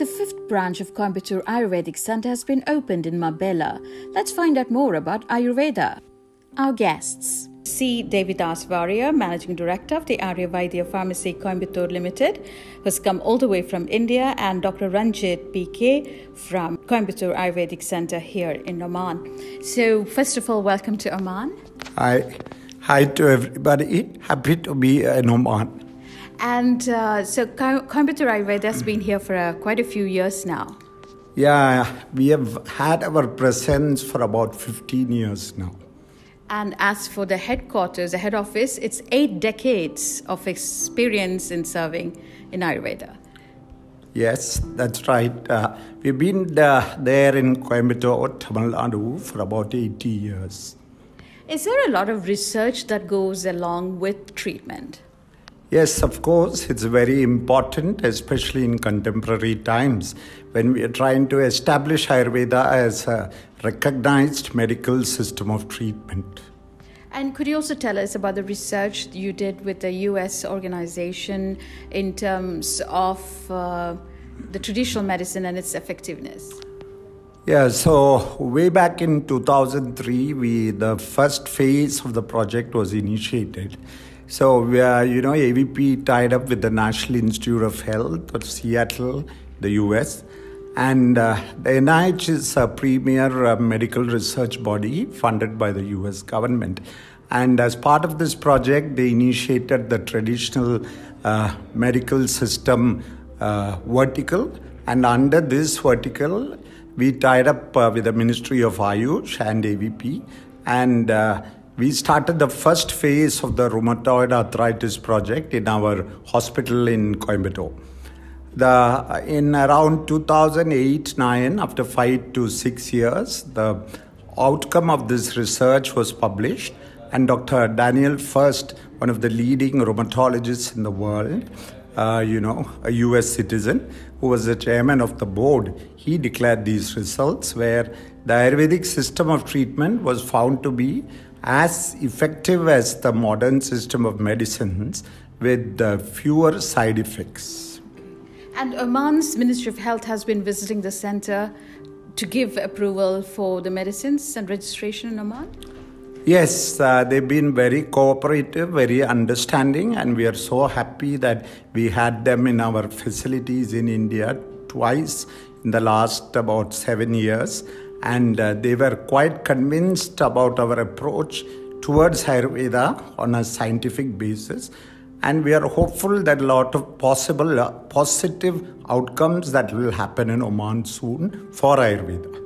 The fifth branch of Coimbatore Ayurvedic Center has been opened in Mabela. Let's find out more about Ayurveda. Our guests. C. Devidas Warrier, Managing Director of the Arya Pharmacy Coimbatore Limited, who's come all the way from India, and Dr. Ranjit PK from Coimbatore Ayurvedic Center here in Oman. So, first of all, welcome to Oman. Hi. Hi to everybody. Happy to be in Oman. And uh, so Coimbatore Ayurveda has been here for uh, quite a few years now. Yeah, we have had our presence for about 15 years now. And as for the headquarters, the head office, it's eight decades of experience in serving in Ayurveda. Yes, that's right. Uh, we've been uh, there in Coimbatore, Tamil Nadu, for about 80 years. Is there a lot of research that goes along with treatment? Yes, of course, it's very important, especially in contemporary times when we are trying to establish Ayurveda as a recognized medical system of treatment. And could you also tell us about the research you did with the US organization in terms of uh, the traditional medicine and its effectiveness? Yeah, so way back in 2003, we the first phase of the project was initiated so, uh, you know, AVP tied up with the National Institute of Health of Seattle, the US. And uh, the NIH is a premier uh, medical research body funded by the US government. And as part of this project, they initiated the traditional uh, medical system uh, vertical. And under this vertical, we tied up uh, with the Ministry of Ayush and AVP. And we started the first phase of the rheumatoid arthritis project in our hospital in Coimbatore. The, in around 2008-9, after five to six years, the outcome of this research was published, and Dr. Daniel Furst, one of the leading rheumatologists in the world, uh, you know, a US citizen who was the chairman of the board, he declared these results where the Ayurvedic system of treatment was found to be as effective as the modern system of medicines with fewer side effects. And Oman's Ministry of Health has been visiting the center to give approval for the medicines and registration in Oman? Yes, uh, they've been very cooperative, very understanding, and we are so happy that we had them in our facilities in India twice in the last about seven years and uh, they were quite convinced about our approach towards Ayurveda on a scientific basis. And we are hopeful that a lot of possible uh, positive outcomes that will happen in Oman soon for Ayurveda.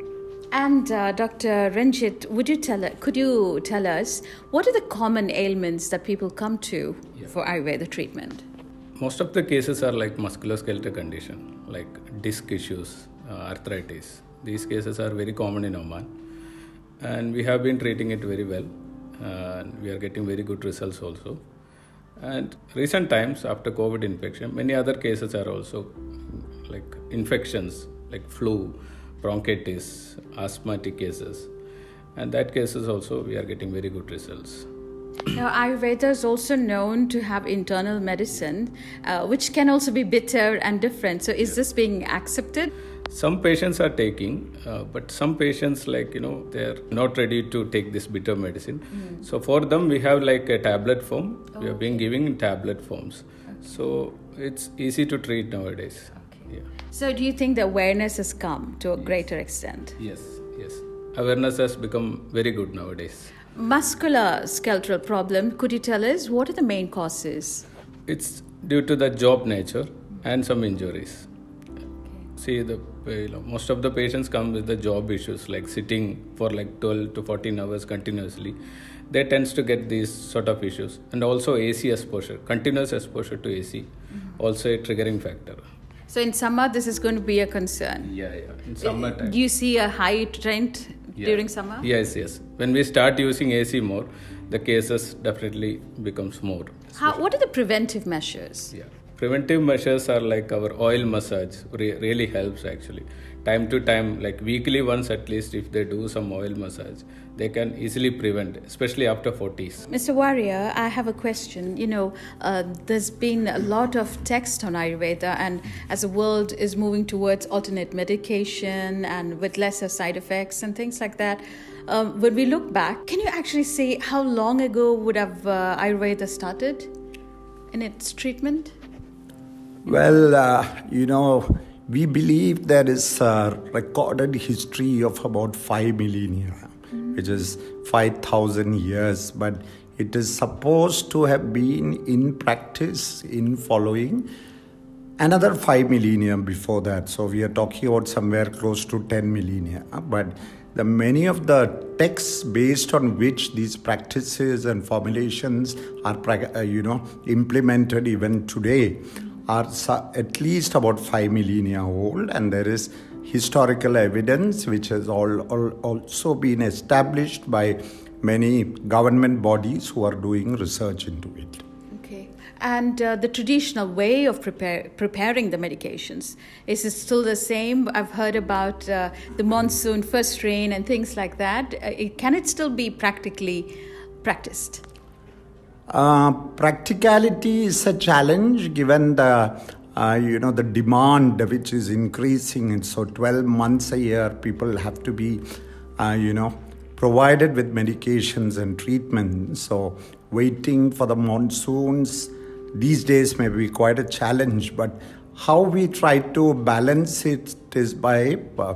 And uh, Dr. Ranjit, would you tell could you tell us what are the common ailments that people come to yeah. for Ayurveda treatment? Most of the cases are like musculoskeletal condition, like disc issues, uh, arthritis, these cases are very common in Oman, and we have been treating it very well. and we are getting very good results also. And recent times after COVID infection, many other cases are also like infections like flu, bronchitis, asthmatic cases, and that cases also we are getting very good results. Now, Ayurveda is also known to have internal medicine, uh, which can also be bitter and different. So, is this being accepted? Some patients are taking uh, but some patients like you know they're not ready to take this bitter medicine mm. so for them we have like a tablet form oh, we have been giving in tablet forms okay. so it's easy to treat nowadays okay. yeah. so do you think the awareness has come to a yes. greater extent yes yes awareness has become very good nowadays muscular skeletal problem could you tell us what are the main causes it's due to the job nature and some injuries see the you know, most of the patients come with the job issues like sitting for like 12 to 14 hours continuously. They tends to get these sort of issues. And also ac exposure continuous exposure to ac mm-hmm. also a triggering factor. So in summer this is going to be a concern? Yeah yeah. In summer time. do you see a high trend yeah. during summer? Yes yes. When we start using ac more the cases definitely becomes more. How, what are the preventive measures? Yeah preventive measures are like our oil massage re- really helps actually time to time, like weekly once at least, if they do some oil massage, they can easily prevent, especially after 40s. Mr. Warrier, I have a question. You know, uh, there's been a lot of text on Ayurveda, and as the world is moving towards alternate medication and with lesser side effects and things like that, um, when we look back, can you actually say how long ago would have uh, Ayurveda started in its treatment? Well, uh, you know, we believe there is a recorded history of about five millennia, which is 5,000 years, but it is supposed to have been in practice in following another five millennia before that. So we are talking about somewhere close to 10 millennia. But the many of the texts based on which these practices and formulations are, uh, you know, implemented even today are at least about 5 millennia old and there is historical evidence which has all, all, also been established by many government bodies who are doing research into it. Okay. And uh, the traditional way of prepare, preparing the medications is it still the same? I've heard about uh, the monsoon first rain and things like that. Uh, it, can it still be practically practiced uh, practicality is a challenge given the uh, you know the demand which is increasing. And so 12 months a year people have to be uh, you know provided with medications and treatments so waiting for the monsoons these days may be quite a challenge. But how we try to balance it is by uh,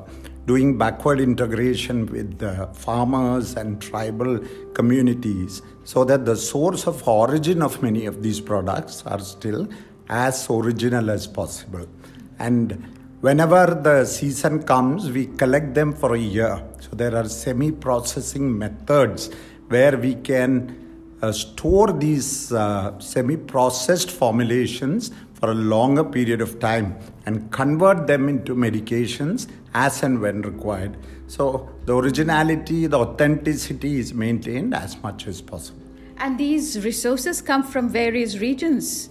doing backward integration with the farmers and tribal communities so that the source of origin of many of these products are still as original as possible. And whenever the season comes, we collect them for a year. So there are semi processing methods where we can uh, store these uh, semi processed formulations for a longer period of time and convert them into medications as and when required. So the originality, the authenticity is maintained as much as possible. And these resources come from various regions.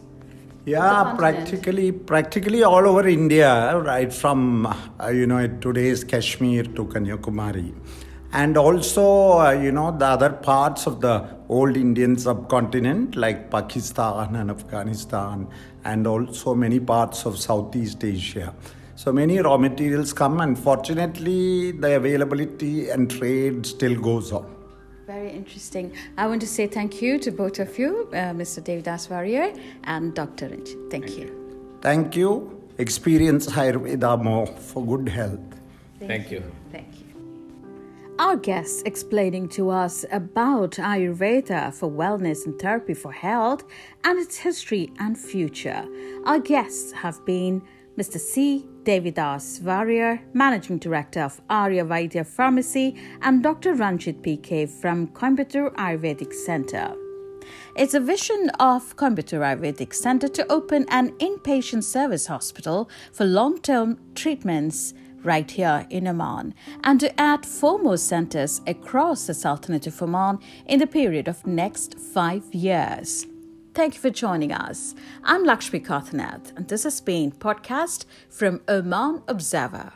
Yeah, practically, practically all over India, right from uh, you know today's Kashmir to Kanyakumari, and also uh, you know the other parts of the old Indian subcontinent like Pakistan and Afghanistan, and also many parts of Southeast Asia. So many raw materials come. Unfortunately, the availability and trade still goes on. Very interesting. I want to say thank you to both of you, uh, Mr. Devidas Warrier and Dr. Ranjit. Thank, thank you. you. Thank you. Experience Ayurveda more for good health. Thank, thank you. you. Thank you. Our guests explaining to us about Ayurveda for wellness and therapy for health and its history and future. Our guests have been Mr. C. Devidas Warrier, Managing Director of Arya Vaidya Pharmacy, and Dr. Ranjit PK from Coimbatore Ayurvedic Center. It's a vision of Coimbatore Ayurvedic Center to open an inpatient service hospital for long term treatments right here in Oman and to add four more centers across the Sultanate of Oman in the period of next five years. Thank you for joining us. I'm Lakshmi Kothaneth, and this has been podcast from Oman Observer.